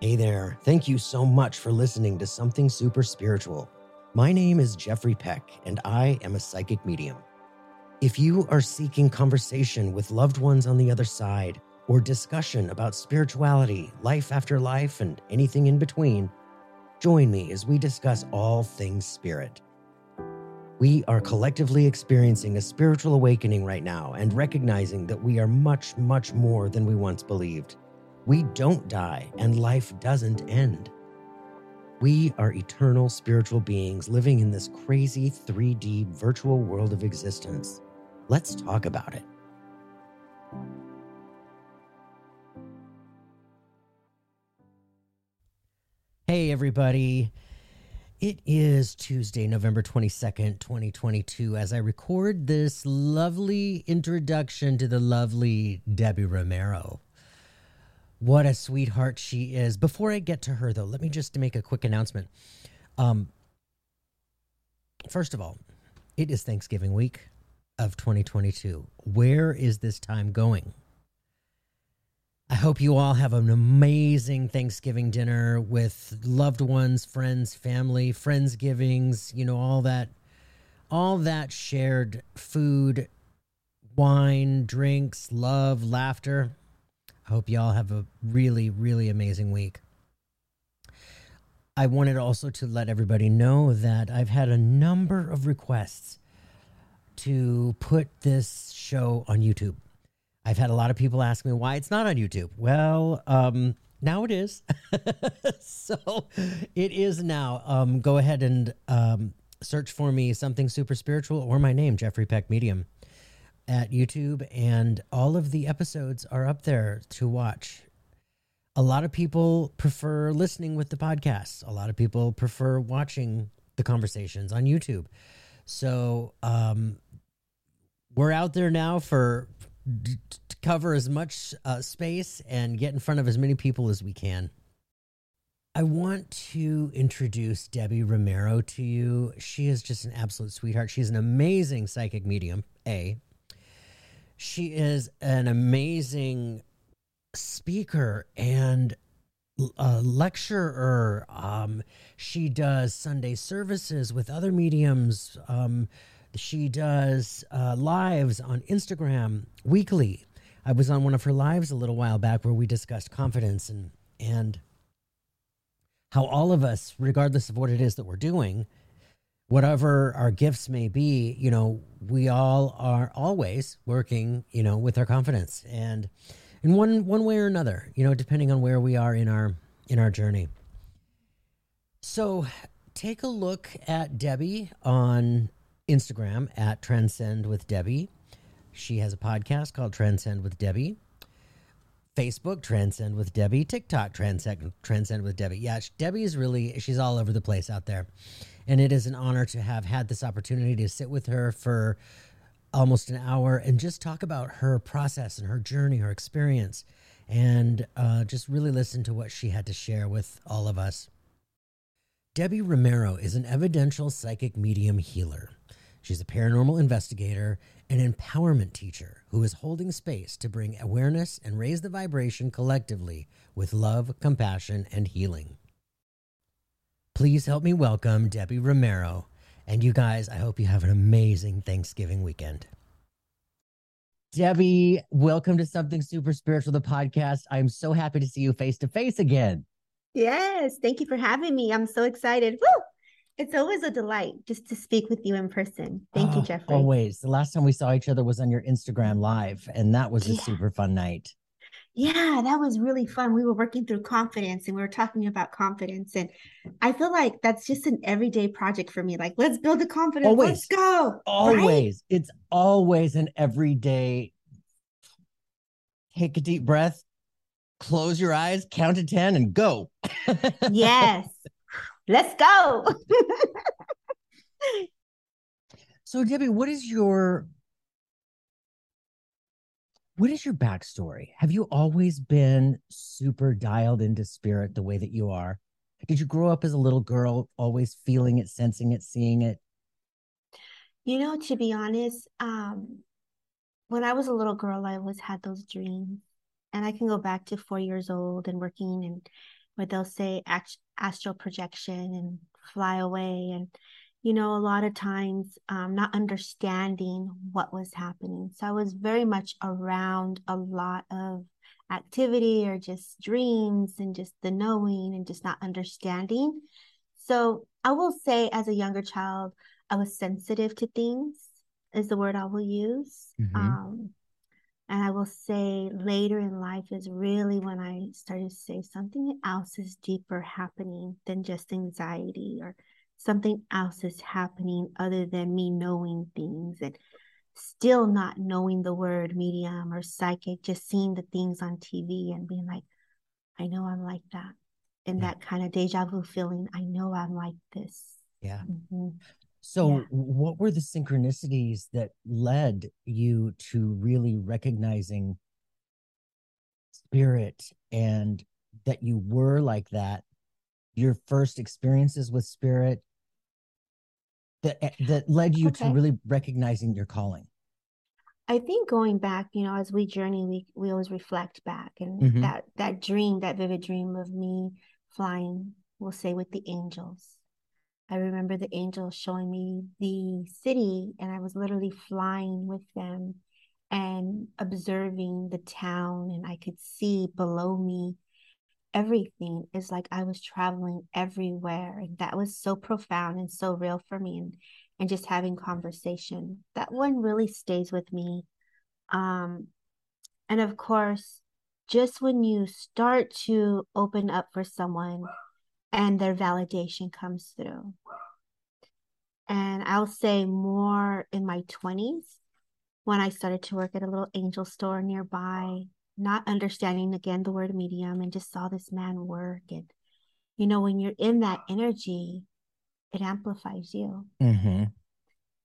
Hey there. Thank you so much for listening to Something Super Spiritual. My name is Jeffrey Peck, and I am a psychic medium. If you are seeking conversation with loved ones on the other side, or discussion about spirituality, life after life, and anything in between, join me as we discuss all things spirit. We are collectively experiencing a spiritual awakening right now and recognizing that we are much, much more than we once believed. We don't die and life doesn't end. We are eternal spiritual beings living in this crazy 3D virtual world of existence. Let's talk about it. Hey, everybody. It is Tuesday, November 22nd, 2022, as I record this lovely introduction to the lovely Debbie Romero. What a sweetheart she is. Before I get to her, though, let me just make a quick announcement. Um, first of all, it is Thanksgiving week of 2022. Where is this time going? I hope you all have an amazing Thanksgiving dinner with loved ones, friends, family, friendsgivings, you know, all that all that shared food, wine, drinks, love, laughter. I hope y'all have a really, really amazing week. I wanted also to let everybody know that I've had a number of requests to put this show on YouTube. I've had a lot of people ask me why it's not on YouTube. Well, um, now it is. so it is now. Um, go ahead and um, search for me something super spiritual or my name, Jeffrey Peck Medium at YouTube, and all of the episodes are up there to watch. A lot of people prefer listening with the podcasts. A lot of people prefer watching the conversations on YouTube. So um, we're out there now for to cover as much uh, space and get in front of as many people as we can. I want to introduce Debbie Romero to you. She is just an absolute sweetheart. She's an amazing psychic medium, A. She is an amazing speaker and a lecturer. Um, she does Sunday services with other mediums. Um, she does uh, lives on Instagram weekly. I was on one of her lives a little while back where we discussed confidence and and how all of us, regardless of what it is that we're doing, whatever our gifts may be, you know, we all are always working, you know, with our confidence and in one one way or another, you know, depending on where we are in our in our journey. So, take a look at Debbie on Instagram at Transcend with Debbie. She has a podcast called Transcend with Debbie. Facebook, Transcend with Debbie. TikTok, Transcend, Transcend with Debbie. Yeah, Debbie is really, she's all over the place out there. And it is an honor to have had this opportunity to sit with her for almost an hour and just talk about her process and her journey, her experience, and uh, just really listen to what she had to share with all of us. Debbie Romero is an evidential psychic medium healer. She's a paranormal investigator an empowerment teacher who is holding space to bring awareness and raise the vibration collectively with love, compassion, and healing. Please help me welcome Debbie Romero. And you guys, I hope you have an amazing Thanksgiving weekend. Debbie, welcome to Something Super Spiritual, the podcast. I'm so happy to see you face to face again. Yes, thank you for having me. I'm so excited. Woo! It's always a delight just to speak with you in person. Thank oh, you, ah, Jeffrey. Always. The last time we saw each other was on your Instagram live, and that was a yeah. super fun night. Yeah, that was really fun. We were working through confidence and we were talking about confidence. And I feel like that's just an everyday project for me. Like, let's build the confidence. Always. Let's go. Always. Right? It's always an everyday. Take a deep breath, close your eyes, count to 10, and go. yes. Let's go. so, Debbie, what is your what is your backstory? Have you always been super dialed into spirit the way that you are? Did you grow up as a little girl, always feeling it, sensing it, seeing it? You know, to be honest, um, when I was a little girl, I always had those dreams. And I can go back to four years old and working and where they'll say astral projection and fly away. And you know a lot of times um, not understanding what was happening. So i was very much around a lot of activity or just dreams and just the knowing and just not understanding. So i will say as a younger child i was sensitive to things is the word i will use. Mm-hmm. um, and I will say later in life is really when I started to say something else is deeper happening than just anxiety or something else is happening other than me knowing things and still not knowing the word medium or psychic, just seeing the things on TV and being like, I know I'm like that. And yeah. that kind of deja vu feeling, I know I'm like this. Yeah. Mm-hmm. So, yeah. what were the synchronicities that led you to really recognizing spirit and that you were like that? Your first experiences with spirit that eh, that led you okay. to really recognizing your calling. I think going back, you know, as we journey, we we always reflect back, and mm-hmm. that that dream, that vivid dream of me flying, we'll say, with the angels I remember the angels showing me the city, and I was literally flying with them and observing the town, and I could see below me everything. It's like I was traveling everywhere, and that was so profound and so real for me. And and just having conversation, that one really stays with me. Um, and of course, just when you start to open up for someone and their validation comes through. And I'll say more in my 20s when I started to work at a little angel store nearby, not understanding again the word medium and just saw this man work. And, you know, when you're in that energy, it amplifies you. Mm-hmm.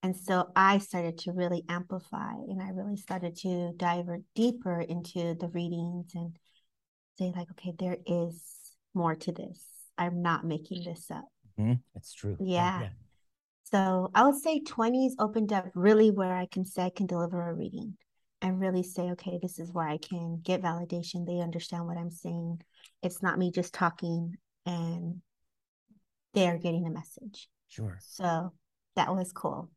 And so I started to really amplify and I really started to dive deeper into the readings and say, like, okay, there is more to this I'm not making this up. Mm-hmm. It's true. Yeah. yeah. So I would say 20s opened up really where I can say I can deliver a reading and really say, okay, this is where I can get validation. They understand what I'm saying. It's not me just talking and they're getting the message. Sure. So that was cool.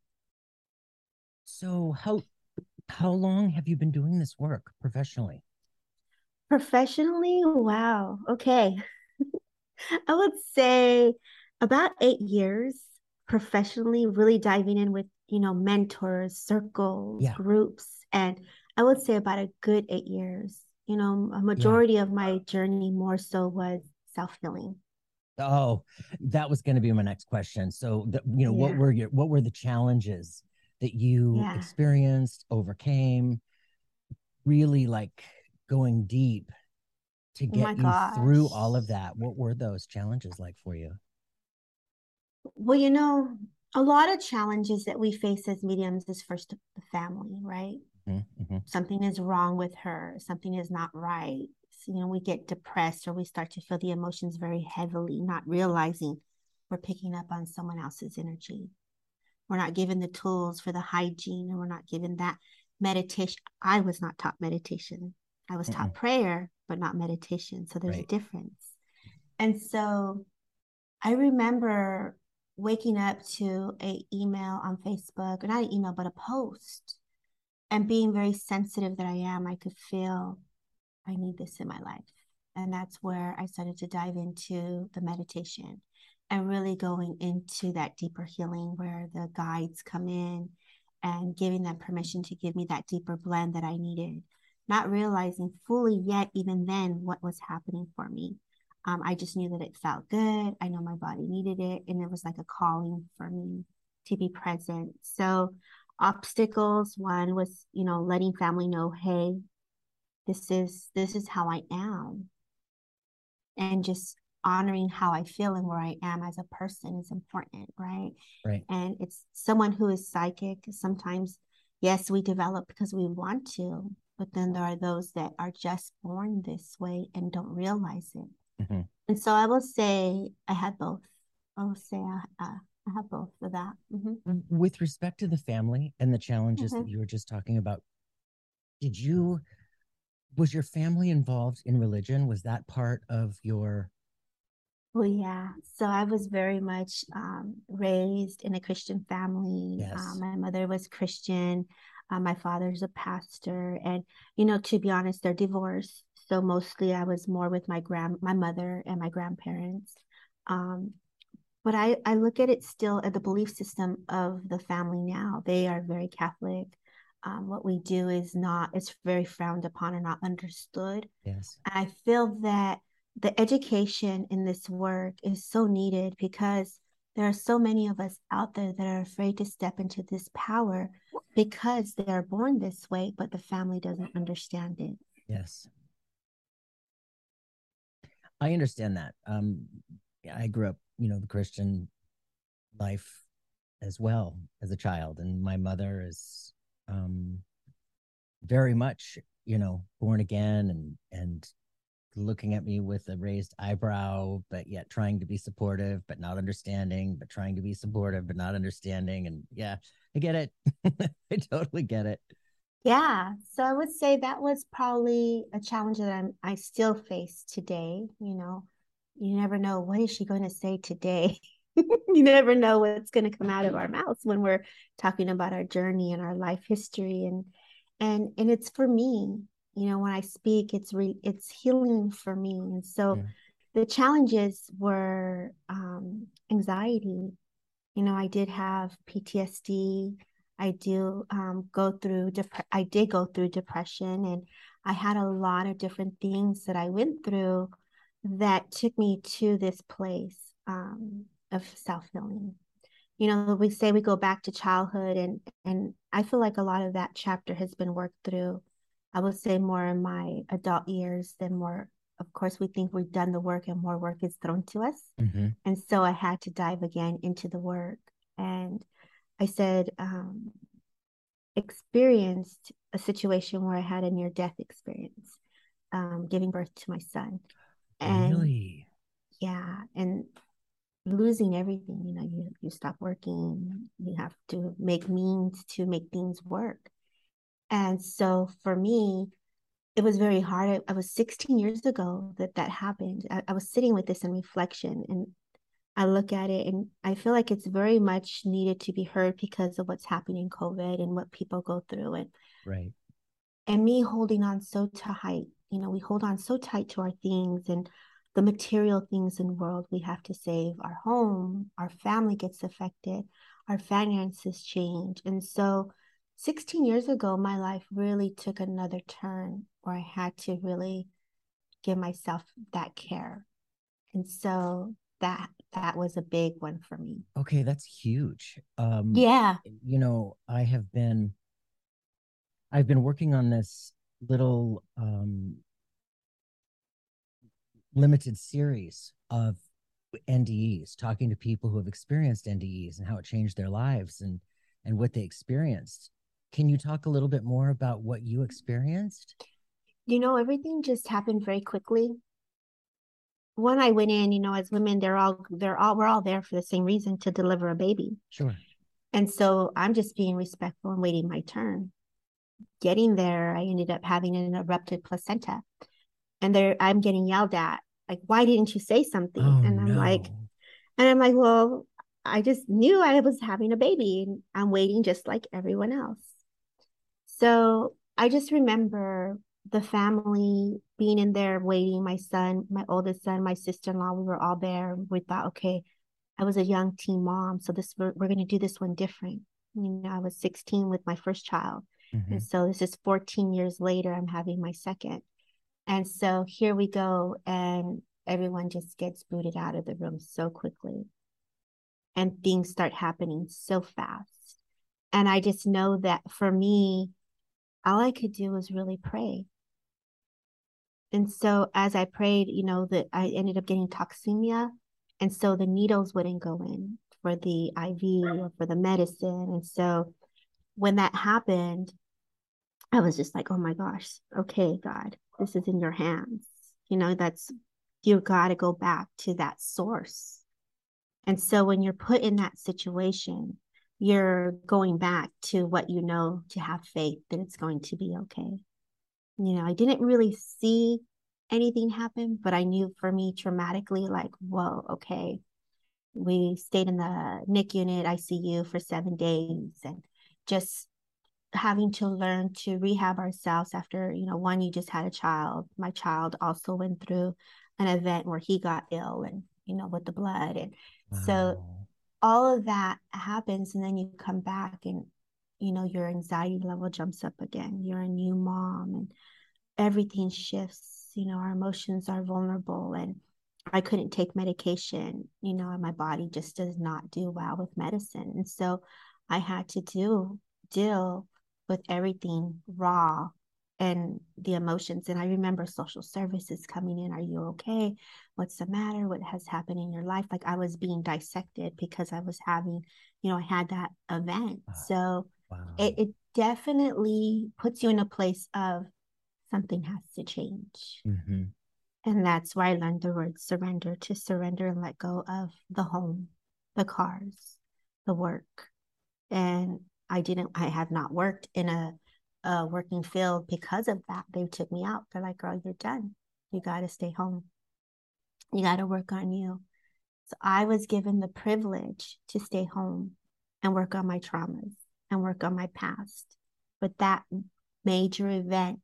So how how long have you been doing this work professionally? Professionally? Wow. Okay. I would say about eight years professionally, really diving in with, you know, mentors, circles, yeah. groups. And I would say about a good eight years. You know, a majority yeah. of my journey more so was self healing. Oh, that was going to be my next question. So, the, you know, yeah. what were your what were the challenges that you experienced, overcame? Really, like going deep to oh get oh you gosh. through all of that what were those challenges like for you? Well you know a lot of challenges that we face as mediums is first the family right? Mm-hmm, mm-hmm. something is wrong with her something is not right. So, you know we get depressed or we start to feel the emotions very heavily not realizing we're picking up on someone else's energy. We're not given the tools for the hygiene and we're not given that meditation. I was not taught meditation. I was taught mm prayer but not meditation. So there's right. a difference. And so I remember waking up to a email on Facebook, or not an email, but a post, and being very sensitive that I am. I could feel I need this in my life. And that's where I started to dive into the meditation and really going into that deeper healing where the guides come in and giving them permission to give me that deeper blend that I needed not realizing fully yet, even then, what was happening for me. Um, I just knew that it felt good. I know my body needed it. And it was like a calling for me to be present. So, obstacles one was, you know, letting family know, hey, this is this is how I am. And just honoring how I feel and where I am as a person is important, right? Right. And it's someone who is psychic. Sometimes, yes, we develop because we want to, but then there are those that are just born this way and don't realize it. Mm-hmm. And so I will say I had both. I will say I, uh, I have both for that. Mm-hmm. With respect to the family and the challenges mm-hmm. that you were just talking about, did you, was your family involved in religion? Was that part of your Oh yeah. So I was very much um, raised in a Christian family. Yes. Uh, my mother was Christian. Uh, my father's a pastor, and you know, to be honest, they're divorced. So mostly, I was more with my grand, my mother, and my grandparents. Um, but I, I look at it still at the belief system of the family now. They are very Catholic. Um, what we do is not, it's very frowned upon and not understood. Yes. I feel that the education in this work is so needed because there are so many of us out there that are afraid to step into this power because they are born this way, but the family doesn't understand it. Yes. I understand that. Um, I grew up, you know, the Christian life as well as a child, and my mother is um, very much, you know, born again and and looking at me with a raised eyebrow, but yet trying to be supportive, but not understanding, but trying to be supportive, but not understanding. And yeah, I get it. I totally get it. Yeah. So I would say that was probably a challenge that I'm, I still face today. You know, you never know what is she going to say today. you never know what's going to come out of our mouths when we're talking about our journey and our life history and and and it's for me you know when i speak it's re- it's healing for me and so yeah. the challenges were um, anxiety you know i did have ptsd i do um, go through dep- i did go through depression and i had a lot of different things that i went through that took me to this place um, of self-healing you know we say we go back to childhood and and i feel like a lot of that chapter has been worked through I would say more in my adult years than more. Of course, we think we've done the work and more work is thrown to us. Mm-hmm. And so I had to dive again into the work. And I said, um, experienced a situation where I had a near death experience, um, giving birth to my son. And really? Yeah. And losing everything, you know, you, you stop working, you have to make means to make things work. And so for me, it was very hard. I, I was 16 years ago that that happened. I, I was sitting with this in reflection and I look at it and I feel like it's very much needed to be heard because of what's happening in COVID and what people go through. And right. And me holding on so tight, you know, we hold on so tight to our things and the material things in the world we have to save. Our home, our family gets affected, our finances change. And so 16 years ago, my life really took another turn where I had to really give myself that care. And so that that was a big one for me. Okay, that's huge. Um yeah. You know, I have been I've been working on this little um limited series of NDEs, talking to people who have experienced NDEs and how it changed their lives and and what they experienced. Can you talk a little bit more about what you experienced? You know, everything just happened very quickly. When I went in, you know, as women, they're all they're all we're all there for the same reason to deliver a baby. Sure. And so I'm just being respectful and waiting my turn. Getting there, I ended up having an erupted placenta. And there I'm getting yelled at, like, why didn't you say something? Oh, and I'm no. like, and I'm like, well, I just knew I was having a baby and I'm waiting just like everyone else. So I just remember the family being in there waiting, my son, my oldest son, my sister-in-law, we were all there. We thought, okay, I was a young teen mom, so this we're, we're going to do this one different. You know, I was 16 with my first child. Mm-hmm. And so this is 14 years later, I'm having my second. And so here we go. And everyone just gets booted out of the room so quickly. And things start happening so fast. And I just know that for me, all I could do was really pray. And so as I prayed, you know, that I ended up getting toxemia. And so the needles wouldn't go in for the IV or for the medicine. And so when that happened, I was just like, oh my gosh, okay, God, this is in your hands. You know, that's, you got to go back to that source. And so when you're put in that situation, you're going back to what you know to have faith that it's going to be okay. You know, I didn't really see anything happen, but I knew for me traumatically, like, whoa, okay. We stayed in the NIC unit, ICU for seven days, and just having to learn to rehab ourselves after, you know, one, you just had a child. My child also went through an event where he got ill and, you know, with the blood. And wow. so all of that happens. And then you come back and, you know, your anxiety level jumps up again. You're a new mom and everything shifts. You know, our emotions are vulnerable and I couldn't take medication, you know, and my body just does not do well with medicine. And so I had to do deal with everything raw and the emotions. And I remember social services coming in. Are you okay? What's the matter? What has happened in your life? Like I was being dissected because I was having, you know, I had that event. Ah, so wow. it, it definitely puts you in a place of something has to change. Mm-hmm. And that's why I learned the word surrender to surrender and let go of the home, the cars, the work. And I didn't, I have not worked in a, a working field because of that. They took me out. They're like, girl, you're done. You got to stay home. You got to work on you. So I was given the privilege to stay home and work on my traumas and work on my past. But that major event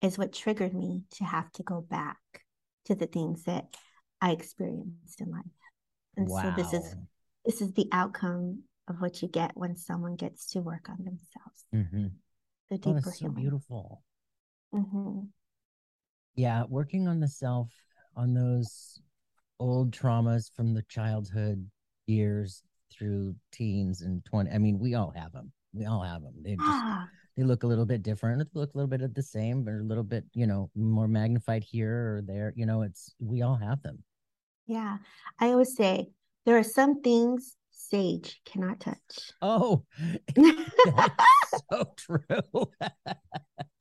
is what triggered me to have to go back to the things that I experienced in life. And wow. so this is this is the outcome of what you get when someone gets to work on themselves. Mm-hmm. The oh, deeper oh, so healing. beautiful. Mm-hmm. Yeah, working on the self, on those old traumas from the childhood years through teens and 20. I mean, we all have them. We all have them. They just ah. they look a little bit different. They look a little bit of the same, but a little bit, you know, more magnified here or there. You know, it's we all have them. Yeah. I always say there are some things sage cannot touch. Oh, so true.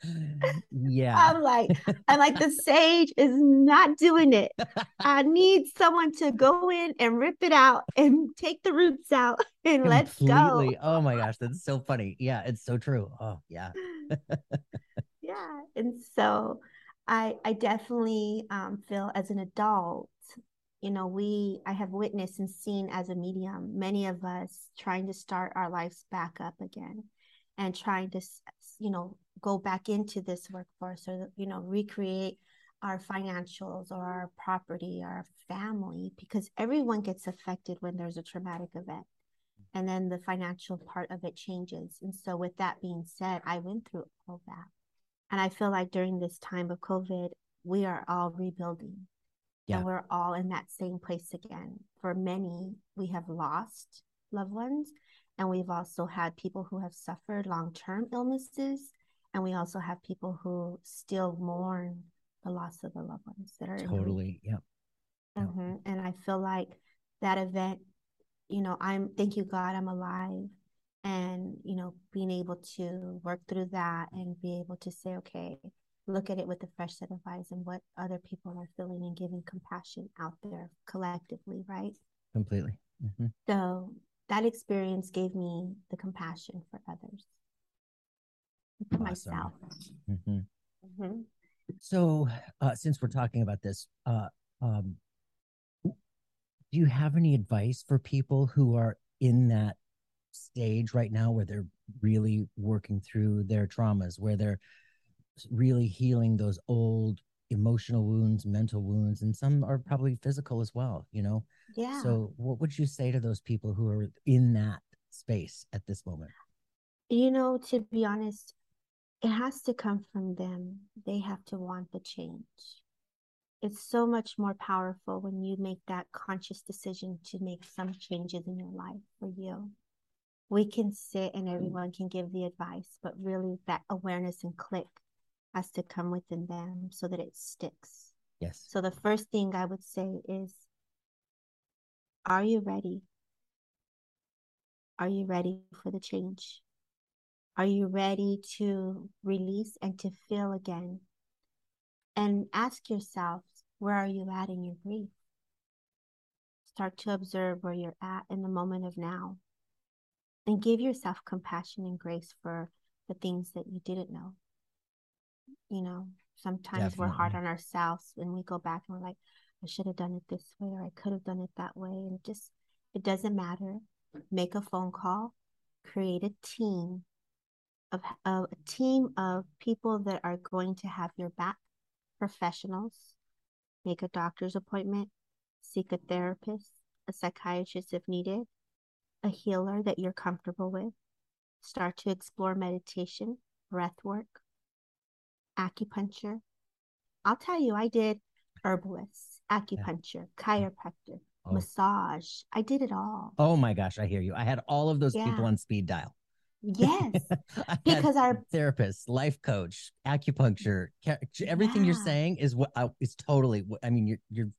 yeah. I'm like, I'm like, the sage is not doing it. I need someone to go in and rip it out and take the roots out and let's go. Oh my gosh, that's so funny. Yeah, it's so true. Oh, yeah. yeah. And so I I definitely um, feel as an adult you know we i have witnessed and seen as a medium many of us trying to start our lives back up again and trying to you know go back into this workforce or you know recreate our financials or our property our family because everyone gets affected when there's a traumatic event and then the financial part of it changes. And so with that being said i went through all that. And i feel like during this time of covid we are all rebuilding yeah. and we're all in that same place again. For many, we have lost loved ones, and we've also had people who have suffered long term illnesses, and we also have people who still mourn the loss of the loved ones that are totally, yeah. Mm-hmm. And I feel like that event, you know, I'm thank you God, I'm alive, and you know, being able to work through that and be able to say, okay, look at it with a fresh set of eyes and what other people are feeling and giving compassion out there collectively, right? Completely. Mm-hmm. So that experience gave me the compassion for others, for awesome. myself. Mm-hmm. Mm-hmm. So, uh, since we're talking about this, uh, um, do you have any advice for people who are in that stage right now where they're really working through their traumas, where they're really healing those old emotional wounds, mental wounds, and some are probably physical as well, you know? Yeah. So, what would you say to those people who are in that space at this moment? You know, to be honest, it has to come from them. They have to want the change. It's so much more powerful when you make that conscious decision to make some changes in your life for you. We can sit and mm-hmm. everyone can give the advice, but really that awareness and click has to come within them so that it sticks. Yes. So the first thing I would say is Are you ready? Are you ready for the change? Are you ready to release and to feel again? And ask yourself, where are you at in your grief? Start to observe where you're at in the moment of now. And give yourself compassion and grace for the things that you didn't know you know, Sometimes Definitely. we're hard on ourselves when we go back and we're like, I should have done it this way or I could have done it that way. And just, it doesn't matter. Make a phone call, create a team of, of a team of people that are going to have your back, professionals. Make a doctor's appointment, seek a therapist, a psychiatrist if needed, a healer that you're comfortable with. Start to explore meditation, breath work, acupuncture. I'll tell you, I did herbalists, acupuncture, yeah. chiropractor, oh. massage. I did it all. Oh my gosh, I hear you. I had all of those yeah. people on speed dial. Yes, because our therapist, life coach, acupuncture, everything yeah. you're saying is what uh, is totally. I mean, you're you're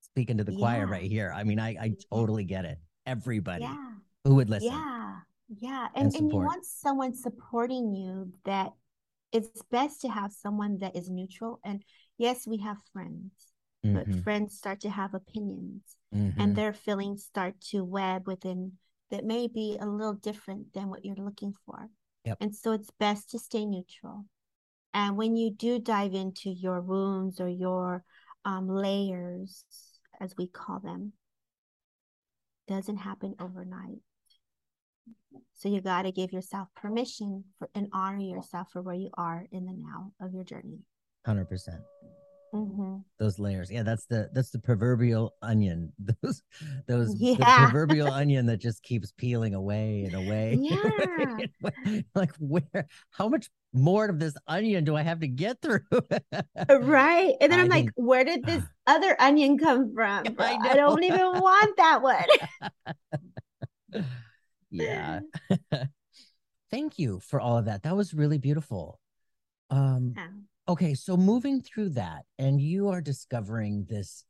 speaking to the choir right here. I mean, I I totally get it. Everybody who would listen. Yeah, yeah, and and, and you want someone supporting you that it's best to have someone that is neutral. And yes, we have friends, mm-hmm. but friends start to have opinions mm-hmm. and their feelings start to web within that may be a little different than what you're looking for. Yep. And so it's best to stay neutral. And when you do dive into your wounds or your um, layers, as we call them, doesn't happen overnight. So you got to give yourself permission for and honor yourself for where you are in the now of your journey. Hundred percent. Mm-hmm. Those layers, yeah, that's the that's the proverbial onion. Those those yeah. proverbial onion that just keeps peeling away and away. Yeah, like where? How much more of this onion do I have to get through? right, and then I am like, where did this other onion come from? I, I don't even want that one yeah. Thank you for all of that. That was really beautiful. Um yeah. okay, so moving through that and you are discovering this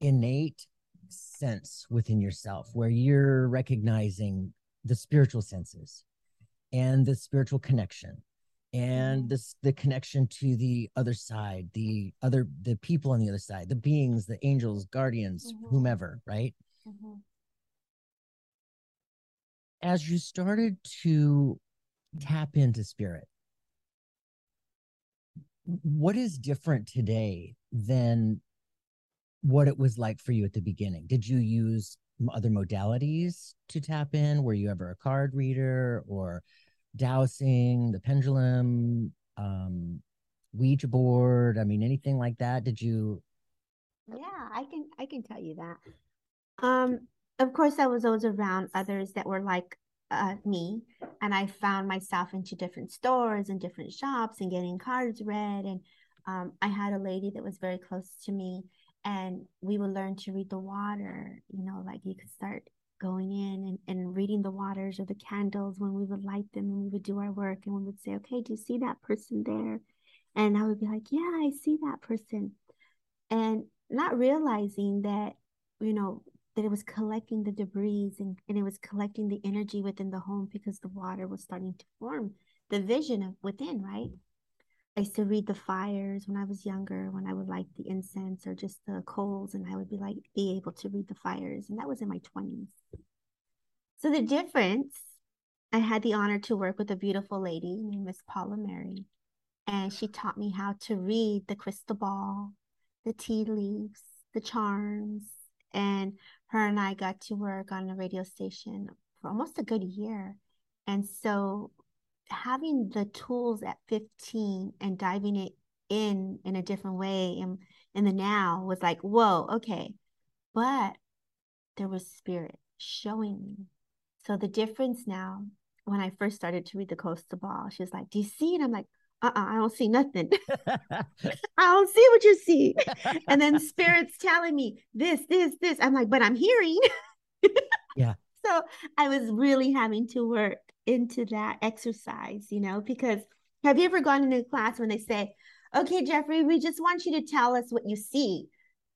innate sense within yourself where you're recognizing the spiritual senses and the spiritual connection and mm-hmm. this the connection to the other side the other the people on the other side the beings the angels guardians mm-hmm. whomever right mm-hmm as you started to tap into spirit, what is different today than what it was like for you at the beginning? Did you use other modalities to tap in? Were you ever a card reader or dowsing, the pendulum, um, Ouija board? I mean, anything like that? Did you? Yeah, I can I can tell you that. Um, of course, I was always around others that were like uh, me, and I found myself into different stores and different shops and getting cards read. And um, I had a lady that was very close to me, and we would learn to read the water. You know, like you could start going in and, and reading the waters or the candles when we would light them and we would do our work and we would say, okay, do you see that person there? And I would be like, yeah, I see that person. And not realizing that, you know, that it was collecting the debris and, and it was collecting the energy within the home because the water was starting to form the vision of within, right? I used to read the fires when I was younger, when I would light the incense or just the coals, and I would be like be able to read the fires. And that was in my 20s. So the difference, I had the honor to work with a beautiful lady named Miss Paula Mary. And she taught me how to read the crystal ball, the tea leaves, the charms, and her and I got to work on a radio station for almost a good year. And so having the tools at 15 and diving it in in a different way and in the now was like, whoa, okay. But there was spirit showing me. So the difference now, when I first started to read the Crystal Ball, she was like, Do you see it? I'm like, uh-uh, I don't see nothing. I don't see what you see. And then spirits telling me this, this, this. I'm like, but I'm hearing. yeah. So I was really having to work into that exercise, you know, because have you ever gone into a class when they say, okay, Jeffrey, we just want you to tell us what you see.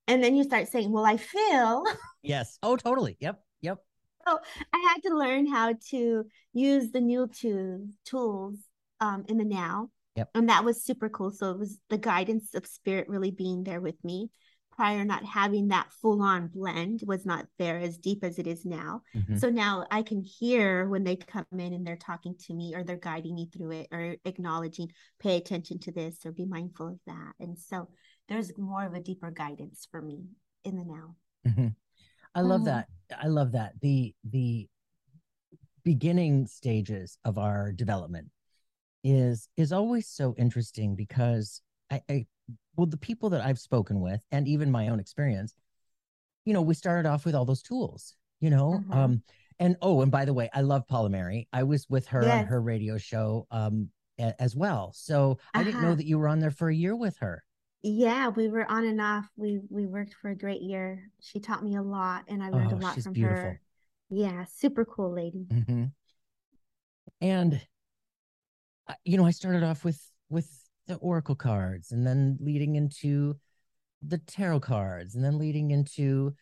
And then you start saying, well, I feel. Yes. Oh, totally. Yep. Yep. So I had to learn how to use the new tools, tools um, in the now Yep. And that was super cool. So it was the guidance of spirit really being there with me. prior not having that full on blend was not there as deep as it is now. Mm-hmm. So now I can hear when they come in and they're talking to me or they're guiding me through it or acknowledging, pay attention to this or be mindful of that. And so there's more of a deeper guidance for me in the now. Mm-hmm. I love mm-hmm. that. I love that. The the beginning stages of our development is is always so interesting because I, I well the people that I've spoken with and even my own experience, you know, we started off with all those tools, you know. Mm-hmm. Um and oh, and by the way, I love Paula Mary. I was with her yes. on her radio show um a, as well. So uh-huh. I didn't know uh-huh. that you were on there for a year with her. Yeah, we were on and off. We we worked for a great year. She taught me a lot and I learned oh, a lot from beautiful. her. Yeah, super cool lady. Mm-hmm. And you know, I started off with with the oracle cards and then leading into the tarot cards and then leading into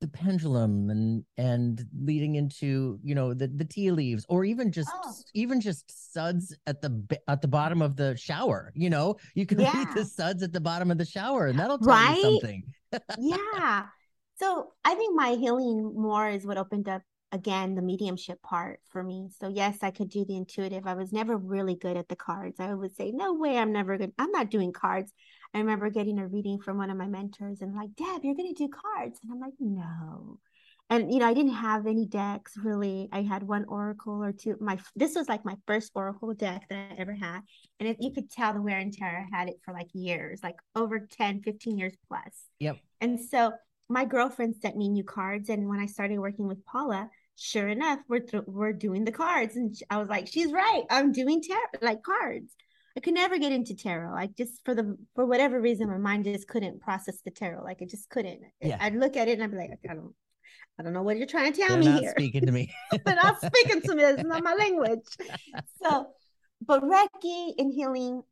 the pendulum and and leading into you know the the tea leaves or even just oh. even just suds at the at the bottom of the shower you know you can yeah. read the suds at the bottom of the shower and that'll tell right? you something yeah so i think my healing more is what opened up again the mediumship part for me. So yes i could do the intuitive. I was never really good at the cards. I would say no way i'm never good i'm not doing cards. I remember getting a reading from one of my mentors and like deb you're going to do cards. And i'm like no. And you know i didn't have any decks really. I had one oracle or two my this was like my first oracle deck that i ever had. And it, you could tell the wear and tear. I had it for like years like over 10 15 years plus. Yep. And so my girlfriend sent me new cards and when i started working with paula sure enough we're th- we're doing the cards and i was like she's right i'm doing tarot like cards i could never get into tarot like just for the for whatever reason my mind just couldn't process the tarot like it just couldn't yeah. i'd look at it and i'd be like i don't I don't know what you're trying to tell They're me not here. Speaking to me. They're not speaking to me. It's not my language. So, but Reiki and healing,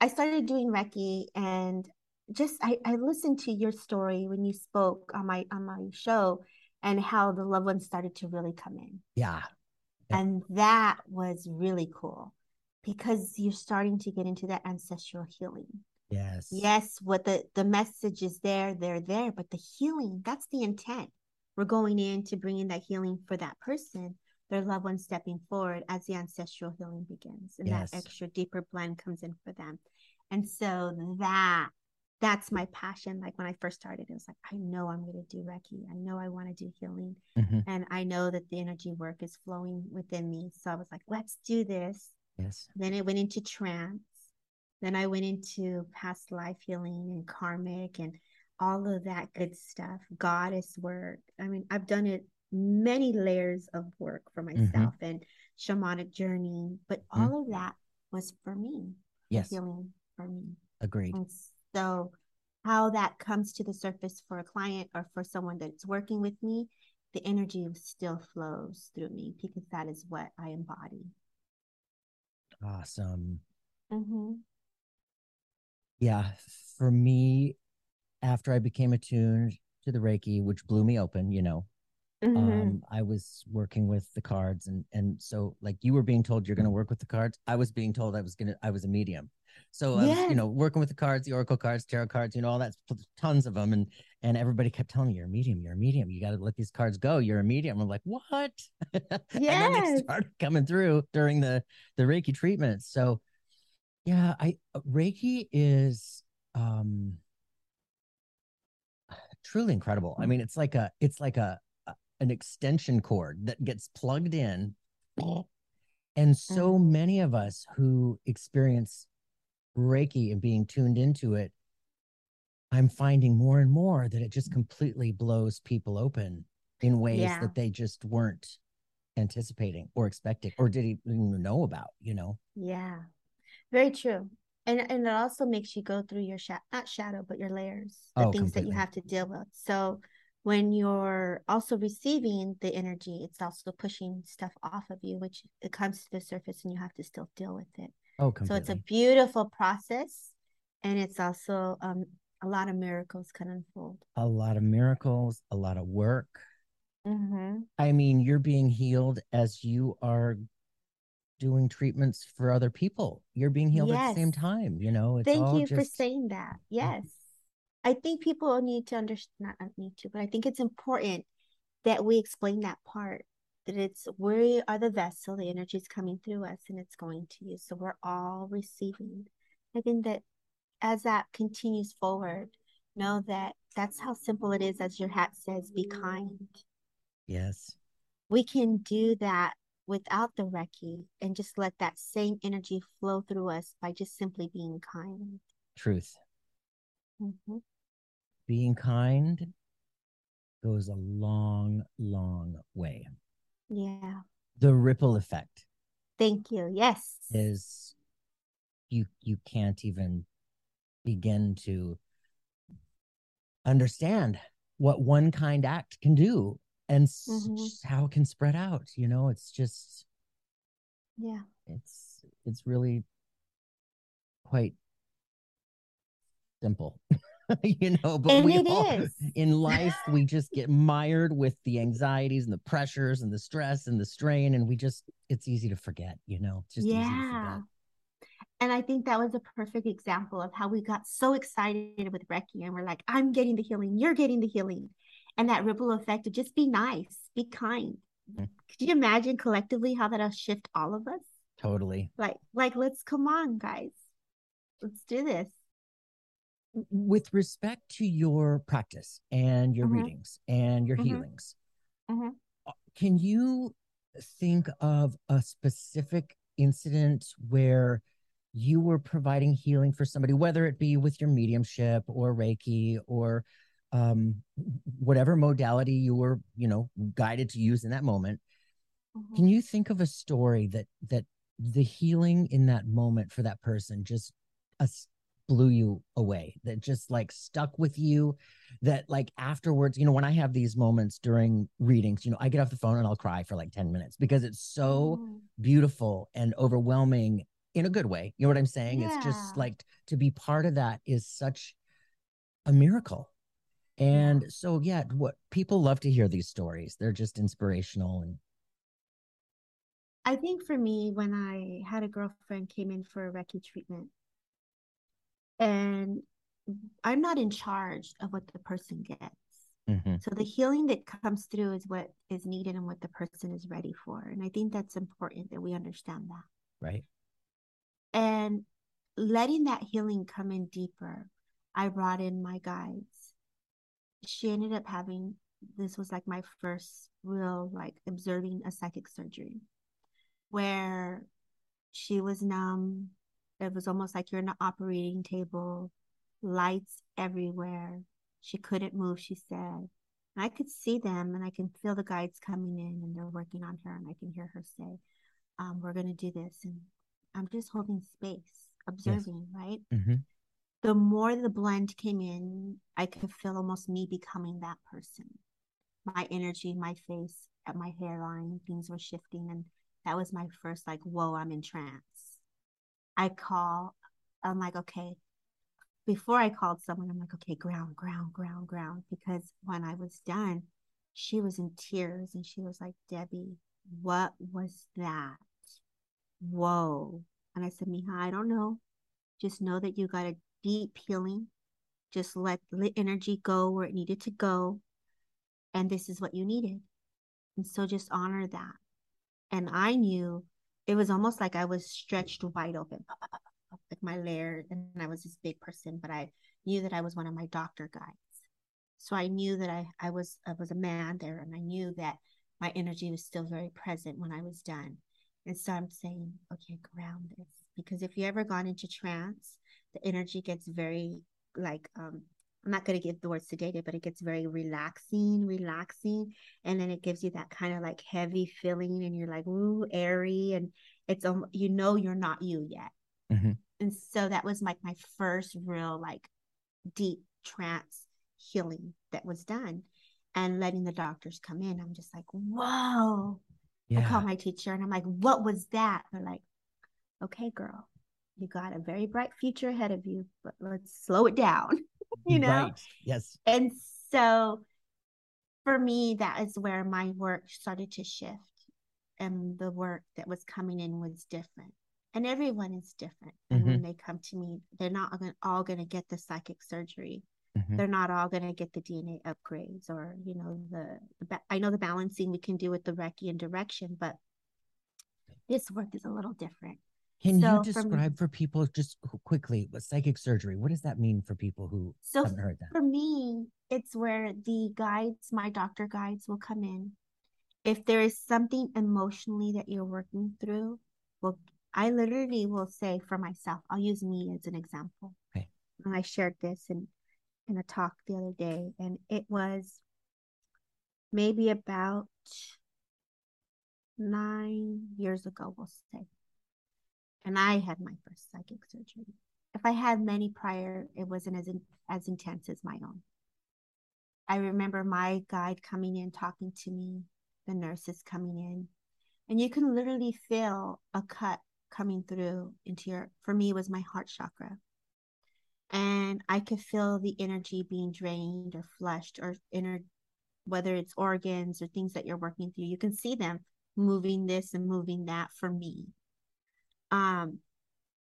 I started doing Reiki and just I, I listened to your story when you spoke on my on my show and how the loved ones started to really come in. Yeah. yeah. And that was really cool because you're starting to get into that ancestral healing. Yes. Yes, what the the message is there, they're there, but the healing, that's the intent. We're going in to bring in that healing for that person, their loved one stepping forward as the ancestral healing begins and yes. that extra deeper blend comes in for them. And so that that's my passion. Like when I first started, it was like, I know I'm going to do Reiki. I know I want to do healing. Mm-hmm. And I know that the energy work is flowing within me. So I was like, let's do this. Yes. Then I went into trance. Then I went into past life healing and karmic and all of that good stuff, goddess work. I mean, I've done it many layers of work for mm-hmm. myself mm-hmm. and shamanic journey, but mm-hmm. all mm-hmm. of that was for me. Yes. Healing for me. Agreed. So, how that comes to the surface for a client or for someone that's working with me, the energy still flows through me because that is what I embody. Awesome. Mm-hmm. Yeah. For me, after I became attuned to the Reiki, which blew me open, you know, Mm-hmm. Um, I was working with the cards, and and so like you were being told you're going to work with the cards. I was being told I was gonna I was a medium. So was, you know, working with the cards, the oracle cards, tarot cards, you know, all that, tons of them, and and everybody kept telling me, "You're a medium, you're a medium. You got to let these cards go. You're a medium." I'm like, "What?" Yeah. and then they started coming through during the the Reiki treatment. So, yeah, I Reiki is um truly incredible. I mean, it's like a it's like a an extension cord that gets plugged in. And so mm-hmm. many of us who experience Reiki and being tuned into it, I'm finding more and more that it just completely blows people open in ways yeah. that they just weren't anticipating or expecting or did even know about, you know? Yeah, very true. And, and it also makes you go through your shadow, not shadow, but your layers, the oh, things completely. that you have to deal with. So when you're also receiving the energy, it's also pushing stuff off of you, which it comes to the surface and you have to still deal with it. Oh, completely. so it's a beautiful process, and it's also um, a lot of miracles can unfold. A lot of miracles, a lot of work. Mm-hmm. I mean, you're being healed as you are doing treatments for other people. You're being healed yes. at the same time. You know, thank you just... for saying that. Yes I think people need to understand, not need to, but I think it's important that we explain that part that it's we are the vessel, the energy is coming through us and it's going to you. So we're all receiving. I think that as that continues forward, know that that's how simple it is, as your hat says, be kind. Yes. We can do that without the Reiki and just let that same energy flow through us by just simply being kind. Truth. Mm-hmm. Being kind goes a long, long way. Yeah. The ripple effect. Thank you. Yes. Is you you can't even begin to understand what one kind act can do and mm-hmm. how it can spread out you know it's just yeah it's it's really quite simple you know but and we all is. in life we just get mired with the anxieties and the pressures and the stress and the strain and we just it's easy to forget you know it's just yeah and I think that was a perfect example of how we got so excited with Reiki and we're like, I'm getting the healing, you're getting the healing. And that ripple effect of just be nice, be kind. Mm-hmm. Could you imagine collectively how that'll shift all of us? Totally. Like, like, let's come on, guys. Let's do this. With respect to your practice and your mm-hmm. readings and your mm-hmm. healings, mm-hmm. Uh, can you think of a specific incident where you were providing healing for somebody, whether it be with your mediumship or Reiki or um, whatever modality you were, you know, guided to use in that moment. Mm-hmm. Can you think of a story that that the healing in that moment for that person just blew you away? That just like stuck with you? That like afterwards, you know, when I have these moments during readings, you know, I get off the phone and I'll cry for like ten minutes because it's so mm. beautiful and overwhelming in a good way. You know what I'm saying? Yeah. It's just like to be part of that is such a miracle. And yeah. so yeah, what people love to hear these stories. They're just inspirational and I think for me when I had a girlfriend came in for a Reiki treatment and I'm not in charge of what the person gets. Mm-hmm. So the healing that comes through is what is needed and what the person is ready for. And I think that's important that we understand that. Right and letting that healing come in deeper i brought in my guides she ended up having this was like my first real like observing a psychic surgery where she was numb it was almost like you're in an operating table lights everywhere she couldn't move she said and i could see them and i can feel the guides coming in and they're working on her and i can hear her say um, we're going to do this and I'm just holding space, observing, yes. right? Mm-hmm. The more the blend came in, I could feel almost me becoming that person. My energy, my face, at my hairline, things were shifting. And that was my first, like, whoa, I'm in trance. I call, I'm like, okay. Before I called someone, I'm like, okay, ground, ground, ground, ground. Because when I was done, she was in tears and she was like, Debbie, what was that? whoa. And I said, Miha, I don't know. Just know that you got a deep healing. Just let the energy go where it needed to go. And this is what you needed. And so just honor that. And I knew it was almost like I was stretched wide open, like my layer. And I was this big person, but I knew that I was one of my doctor guides. So I knew that I, I was I was a man there and I knew that my energy was still very present when I was done. And so I'm saying, okay, ground this. Because if you ever gone into trance, the energy gets very like um I'm not going to give the word sedated, but it gets very relaxing, relaxing. And then it gives you that kind of like heavy feeling, and you're like, ooh, airy. And it's, um, you know, you're not you yet. Mm-hmm. And so that was like my first real, like, deep trance healing that was done. And letting the doctors come in, I'm just like, whoa, yeah. I call my teacher and I'm like, what was that? They're like, okay, girl, you got a very bright future ahead of you, but let's slow it down, you know? Right. Yes. And so for me, that is where my work started to shift. And the work that was coming in was different. And everyone is different. And mm-hmm. when they come to me, they're not all going to get the psychic surgery. Mm-hmm. They're not all going to get the DNA upgrades or, you know, the, the, I know the balancing we can do with the Reiki and direction, but this work is a little different. Can so you describe for, for, people just quickly what psychic surgery? What does that mean for people who so haven't heard that? For me, it's where the guides, my doctor guides, will come in. If there is something emotionally that you're working through, well, I literally will say for myself, I'll use me as an example. Okay. And I shared this in in a talk the other day, and it was maybe about nine years ago, we'll say. And I had my first psychic surgery. If I had many prior, it wasn't as in, as intense as my own. I remember my guide coming in, talking to me, the nurses coming in, and you can literally feel a cut coming through into your. For me, was my heart chakra, and I could feel the energy being drained or flushed or inner, whether it's organs or things that you're working through. You can see them moving this and moving that for me. Um,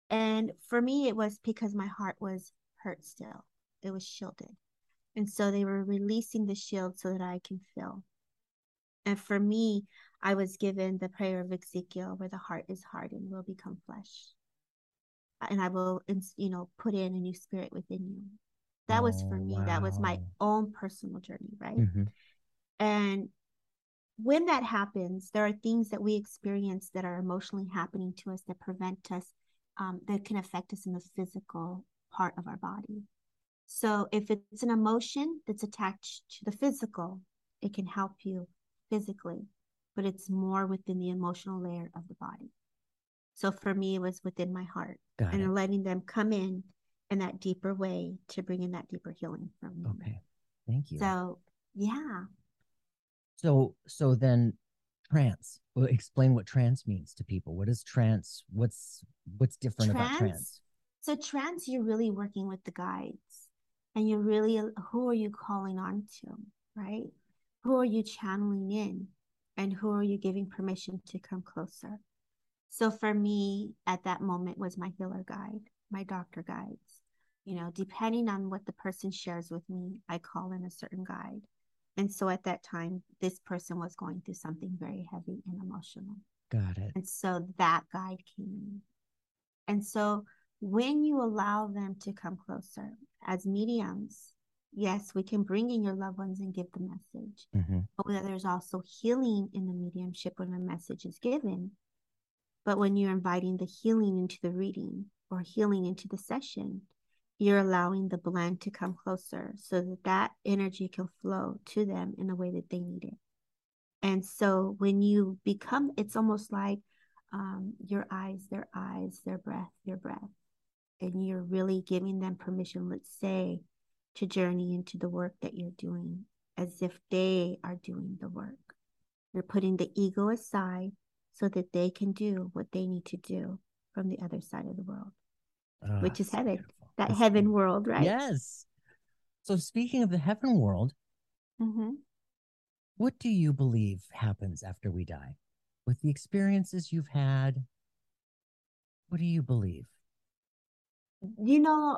and for me, it was because my heart was hurt still. It was shielded. And so they were releasing the shield so that I can feel. And for me, I was given the prayer of Ezekiel where the heart is hardened will become flesh. And I will, you know, put in a new spirit within you. That oh, was for me. Wow. That was my own personal journey, right? Mm-hmm. And when that happens, there are things that we experience that are emotionally happening to us that prevent us, um, that can affect us in the physical part of our body. So if it's an emotion that's attached to the physical, it can help you physically, but it's more within the emotional layer of the body. So for me, it was within my heart Got and it. letting them come in in that deeper way to bring in that deeper healing for me. Okay. Thank you. So yeah, so so then trance. Well, explain what trance means to people. What is trance? What's what's different trance, about trance? So trance, you're really working with the guides, and you're really uh, who are you calling on to, right? Who are you channeling in, and who are you giving permission to come closer? So for me, at that moment, was my healer guide, my doctor guides. You know, depending on what the person shares with me, I call in a certain guide and so at that time, this person was going through something very heavy and emotional. Got it. And so that guide came in. And so when you allow them to come closer as mediums, yes, we can bring in your loved ones and give the message. Mm-hmm. But there's also healing in the mediumship when a message is given. But when you're inviting the healing into the reading or healing into the session, you're allowing the blend to come closer so that that energy can flow to them in the way that they need it. And so when you become, it's almost like um, your eyes, their eyes, their breath, your breath. And you're really giving them permission, let's say, to journey into the work that you're doing as if they are doing the work. You're putting the ego aside so that they can do what they need to do from the other side of the world, oh, which is heaven. Beautiful that heaven world, right? Yes. So speaking of the heaven world, mm-hmm. what do you believe happens after we die? With the experiences you've had, what do you believe? You know,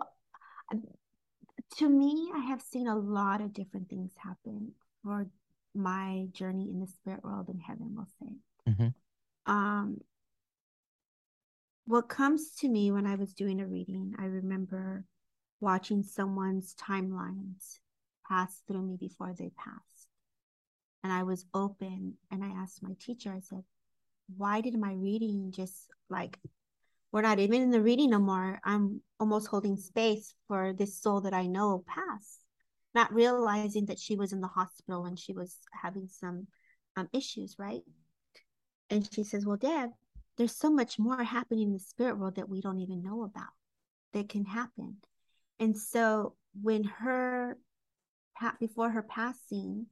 to me, I have seen a lot of different things happen for my journey in the spirit world and heaven, we'll say. Mm-hmm. Um, what comes to me when I was doing a reading, I remember watching someone's timelines pass through me before they passed. And I was open and I asked my teacher, I said, why did my reading just like, we're not even in the reading no more. I'm almost holding space for this soul that I know pass, not realizing that she was in the hospital and she was having some um, issues, right? And she says, Well, Deb, there's so much more happening in the spirit world that we don't even know about that can happen. And so when her before her passing,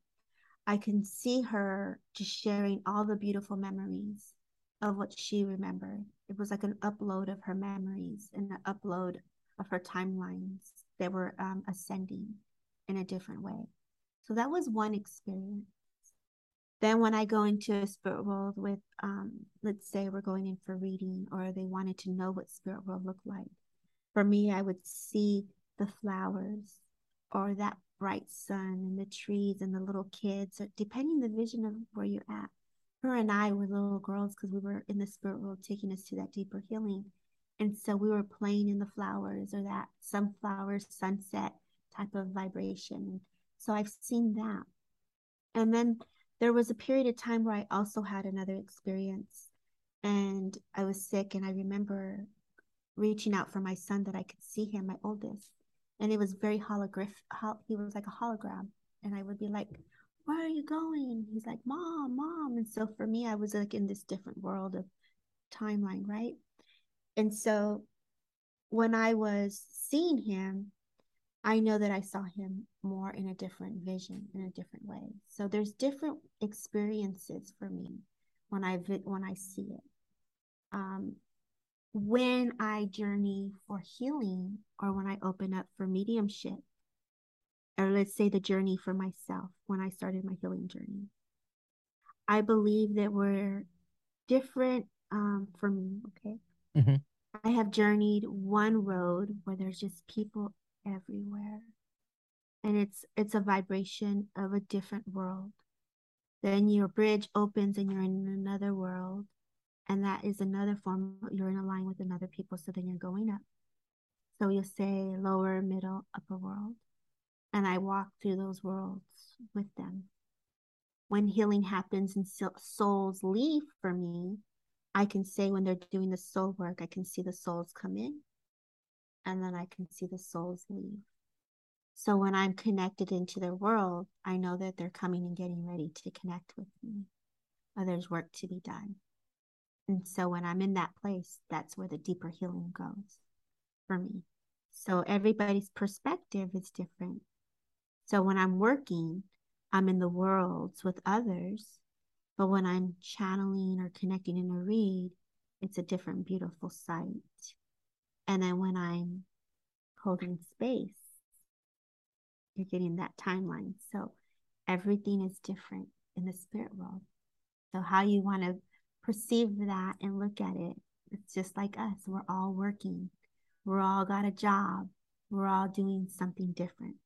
I can see her just sharing all the beautiful memories of what she remembered. It was like an upload of her memories and an upload of her timelines that were um, ascending in a different way. So that was one experience. Then when I go into a spirit world with, um, let's say we're going in for reading or they wanted to know what spirit world looked like. For me, I would see the flowers or that bright sun and the trees and the little kids, So depending the vision of where you're at. Her and I were little girls because we were in the spirit world taking us to that deeper healing. And so we were playing in the flowers or that sunflower sunset type of vibration. So I've seen that. And then there was a period of time where I also had another experience and I was sick. And I remember reaching out for my son that I could see him, my oldest. And it was very holographic. He was like a hologram. And I would be like, Where are you going? He's like, Mom, Mom. And so for me, I was like in this different world of timeline, right? And so when I was seeing him, I know that I saw him more in a different vision, in a different way. So there's different experiences for me when I when I see it. Um, when I journey for healing, or when I open up for mediumship, or let's say the journey for myself when I started my healing journey, I believe that we're different um, for me. Okay, mm-hmm. I have journeyed one road where there's just people everywhere. And it's it's a vibration of a different world. Then your bridge opens and you're in another world. And that is another form you're in a line with another people so then you're going up. So you'll say lower middle upper world. And i walk through those worlds with them. When healing happens and souls leave for me i can say when they're doing the soul work i can see the souls come in and then I can see the souls leave. So when I'm connected into their world, I know that they're coming and getting ready to connect with me, or there's work to be done. And so when I'm in that place, that's where the deeper healing goes for me. So everybody's perspective is different. So when I'm working, I'm in the worlds with others. But when I'm channeling or connecting in a read, it's a different, beautiful sight. And then when I'm holding space, you're getting that timeline. So everything is different in the spirit world. So how you want to perceive that and look at it, it's just like us. We're all working. We're all got a job. We're all doing something different.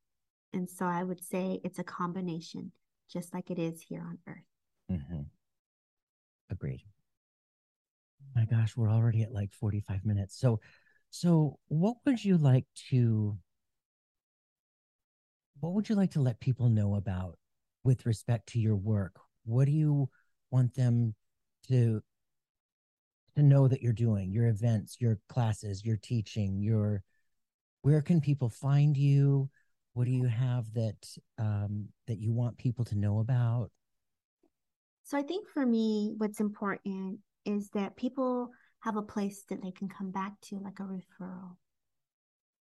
And so I would say it's a combination, just like it is here on earth. Mm-hmm. Agreed. My gosh, we're already at like 45 minutes. So so, what would you like to what would you like to let people know about with respect to your work? What do you want them to to know that you're doing? Your events, your classes, your teaching, your where can people find you? What do you have that um, that you want people to know about? So I think for me, what's important is that people have a place that they can come back to, like a referral.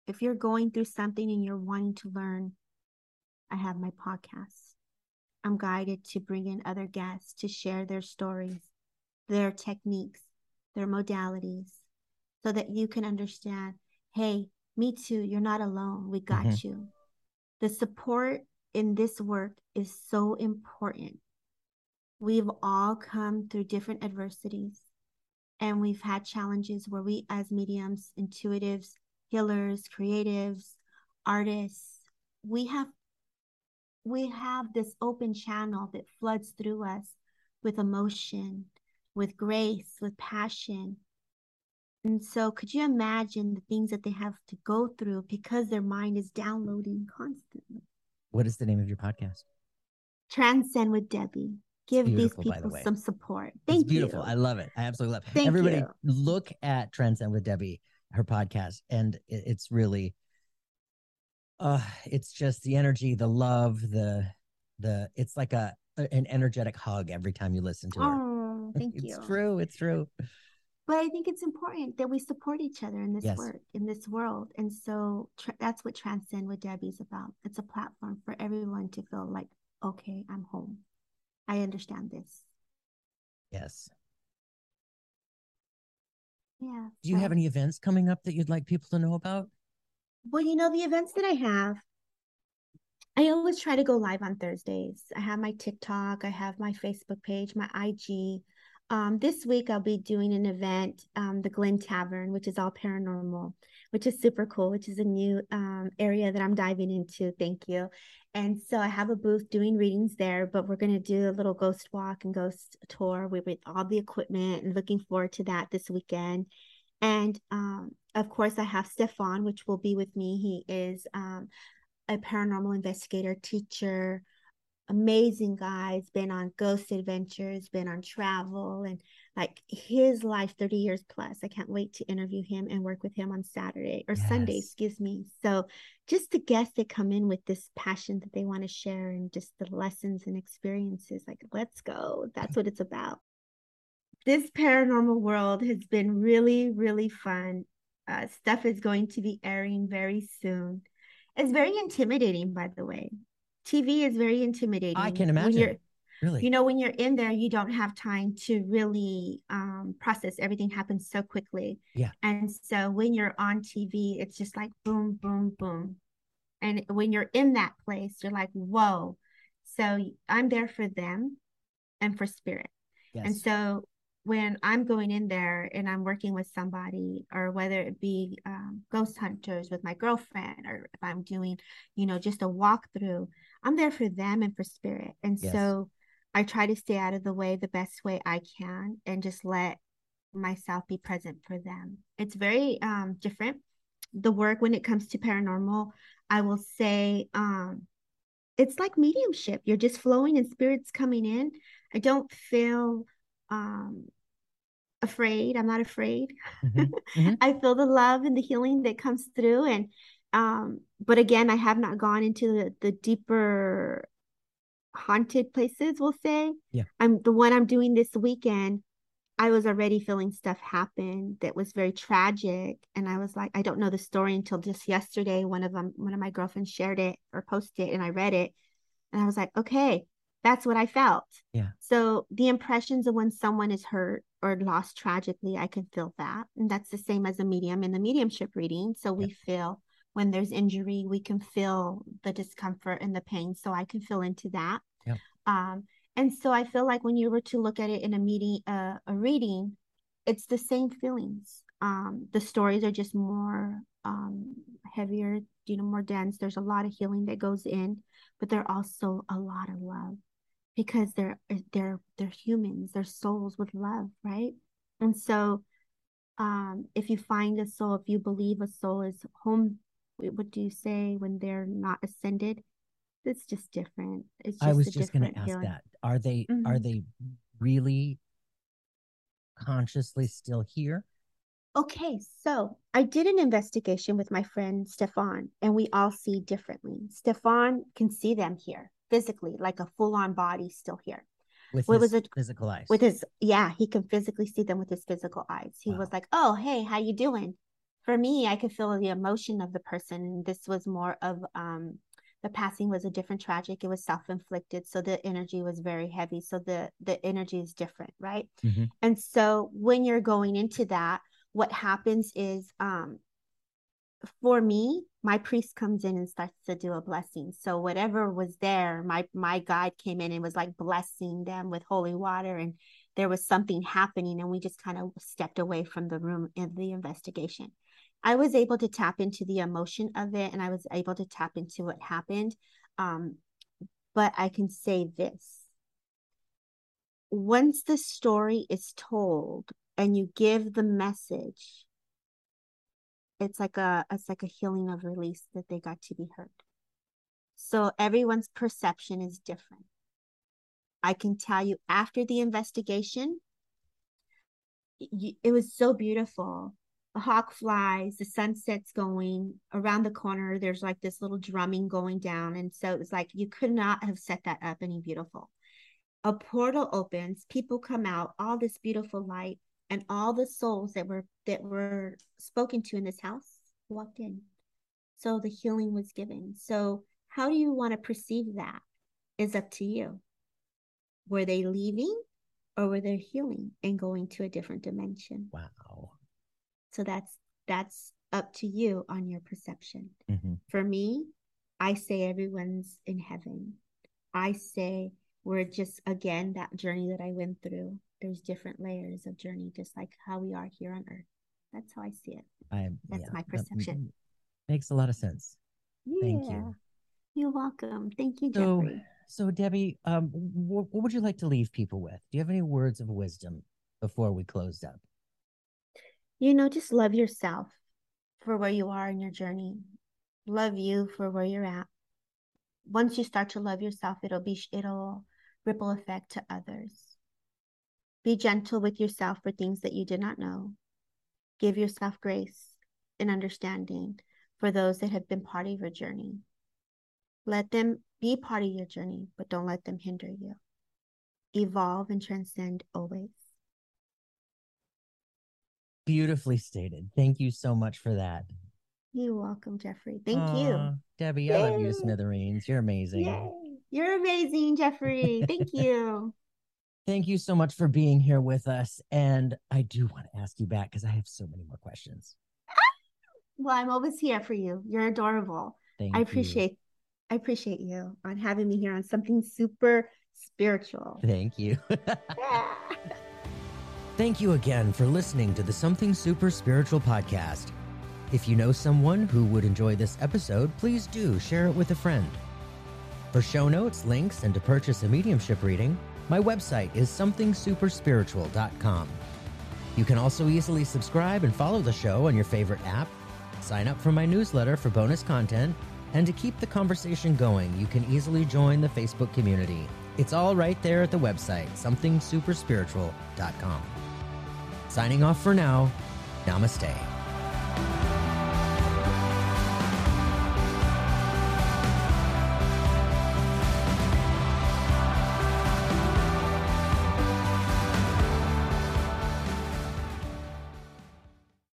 If you're going through something and you're wanting to learn, I have my podcast. I'm guided to bring in other guests to share their stories, their techniques, their modalities, so that you can understand hey, me too, you're not alone. We got mm-hmm. you. The support in this work is so important. We've all come through different adversities and we've had challenges where we as mediums intuitives healers creatives artists we have we have this open channel that floods through us with emotion with grace with passion. And so could you imagine the things that they have to go through because their mind is downloading constantly? What is the name of your podcast? Transcend with debbie give these people the some support. Thank you. it's beautiful. you. I love it. I absolutely love it. Thank Everybody you. look at Transcend with Debbie, her podcast, and it's really uh it's just the energy, the love, the the it's like a an energetic hug every time you listen to her. Oh, thank it's you. It's true. It's true. But I think it's important that we support each other in this yes. work, in this world. And so tra- that's what Transcend with Debbie's about. It's a platform for everyone to feel like, okay, I'm home. I understand this. Yes. Yeah. Do you so. have any events coming up that you'd like people to know about? Well, you know, the events that I have, I always try to go live on Thursdays. I have my TikTok, I have my Facebook page, my IG. Um, this week I'll be doing an event, um, the Glen Tavern, which is all paranormal, which is super cool, which is a new um, area that I'm diving into. Thank you. And so I have a booth doing readings there, but we're going to do a little ghost walk and ghost tour with, with all the equipment and looking forward to that this weekend. And um, of course, I have Stefan, which will be with me. He is um, a paranormal investigator, teacher, amazing guys, been on ghost adventures, been on travel, and like his life 30 years plus. I can't wait to interview him and work with him on Saturday or yes. Sunday, excuse me. So, just the guests that come in with this passion that they want to share and just the lessons and experiences, like, let's go. That's what it's about. This paranormal world has been really, really fun. Uh, stuff is going to be airing very soon. It's very intimidating, by the way. TV is very intimidating. I can imagine. Really? You know, when you're in there, you don't have time to really um, process. Everything happens so quickly. Yeah. And so when you're on TV, it's just like boom, boom, boom. And when you're in that place, you're like, whoa. So I'm there for them and for spirit. Yes. And so when I'm going in there and I'm working with somebody, or whether it be um, ghost hunters with my girlfriend, or if I'm doing, you know, just a walkthrough, I'm there for them and for spirit. And yes. so I try to stay out of the way the best way I can and just let myself be present for them. It's very um, different. The work when it comes to paranormal, I will say um, it's like mediumship. You're just flowing and spirits coming in. I don't feel um, afraid. I'm not afraid. Mm-hmm. Mm-hmm. I feel the love and the healing that comes through. And um, but again, I have not gone into the, the deeper haunted places, we'll say. Yeah. I'm the one I'm doing this weekend. I was already feeling stuff happen that was very tragic. And I was like, I don't know the story until just yesterday. One of them, one of my girlfriends shared it or posted it and I read it. And I was like, okay, that's what I felt. Yeah. So the impressions of when someone is hurt or lost tragically, I can feel that. And that's the same as a medium in the mediumship reading. So we feel when there's injury, we can feel the discomfort and the pain. So I can feel into that. Yeah. Um, and so I feel like when you were to look at it in a meeting, uh, a reading, it's the same feelings. Um, the stories are just more um, heavier, you know, more dense. There's a lot of healing that goes in, but there also a lot of love because they're they're they're humans they're souls with love right and so um if you find a soul if you believe a soul is home what do you say when they're not ascended it's just different it's just i was just going to ask that are they mm-hmm. are they really consciously still here okay so i did an investigation with my friend stefan and we all see differently stefan can see them here physically, like a full on body still here. With what his was it, physical eyes. With his yeah, he can physically see them with his physical eyes. He wow. was like, "Oh, hey, how you doing?" For me, I could feel the emotion of the person. This was more of um the passing was a different tragic. It was self-inflicted, so the energy was very heavy. So the the energy is different, right? Mm-hmm. And so when you're going into that, what happens is um for me, my priest comes in and starts to do a blessing. So whatever was there, my my guide came in and was like blessing them with holy water, and there was something happening, and we just kind of stepped away from the room in the investigation. I was able to tap into the emotion of it, and I was able to tap into what happened. Um, but I can say this: once the story is told and you give the message it's like a it's like a healing of release that they got to be heard. So everyone's perception is different. I can tell you after the investigation it was so beautiful the hawk flies the sunset's going around the corner there's like this little drumming going down and so it's like you could not have set that up any beautiful. A portal opens people come out all this beautiful light and all the souls that were that were spoken to in this house walked in. So the healing was given. So how do you want to perceive that is up to you. Were they leaving or were they healing and going to a different dimension? Wow so that's that's up to you on your perception mm-hmm. for me i say everyone's in heaven i say we're just again that journey that i went through there's different layers of journey, just like how we are here on earth. That's how I see it. I, That's yeah, my that perception. makes a lot of sense. Yeah. Thank you. You're welcome. Thank you, So, Jeffrey. so Debbie, um, wh- what would you like to leave people with? Do you have any words of wisdom before we close up? You know, just love yourself for where you are in your journey. Love you for where you're at. Once you start to love yourself, it'll be it'll ripple effect to others. Be gentle with yourself for things that you did not know. Give yourself grace and understanding for those that have been part of your journey. Let them be part of your journey, but don't let them hinder you. Evolve and transcend always. Beautifully stated. Thank you so much for that. You're welcome, Jeffrey. Thank Aw, you. Debbie. I love you, Yay. Smithereens. You're amazing. Yay. You're amazing, Jeffrey. Thank you. Thank you so much for being here with us. And I do want to ask you back because I have so many more questions. Well, I'm always here for you. You're adorable. Thank I you. appreciate I appreciate you on having me here on something super spiritual. Thank you. Yeah. Thank you again for listening to the Something Super Spiritual podcast. If you know someone who would enjoy this episode, please do share it with a friend. For show notes, links, and to purchase a mediumship reading, my website is somethingsuperspiritual.com. You can also easily subscribe and follow the show on your favorite app, sign up for my newsletter for bonus content, and to keep the conversation going, you can easily join the Facebook community. It's all right there at the website, somethingsuperspiritual.com. Signing off for now, namaste.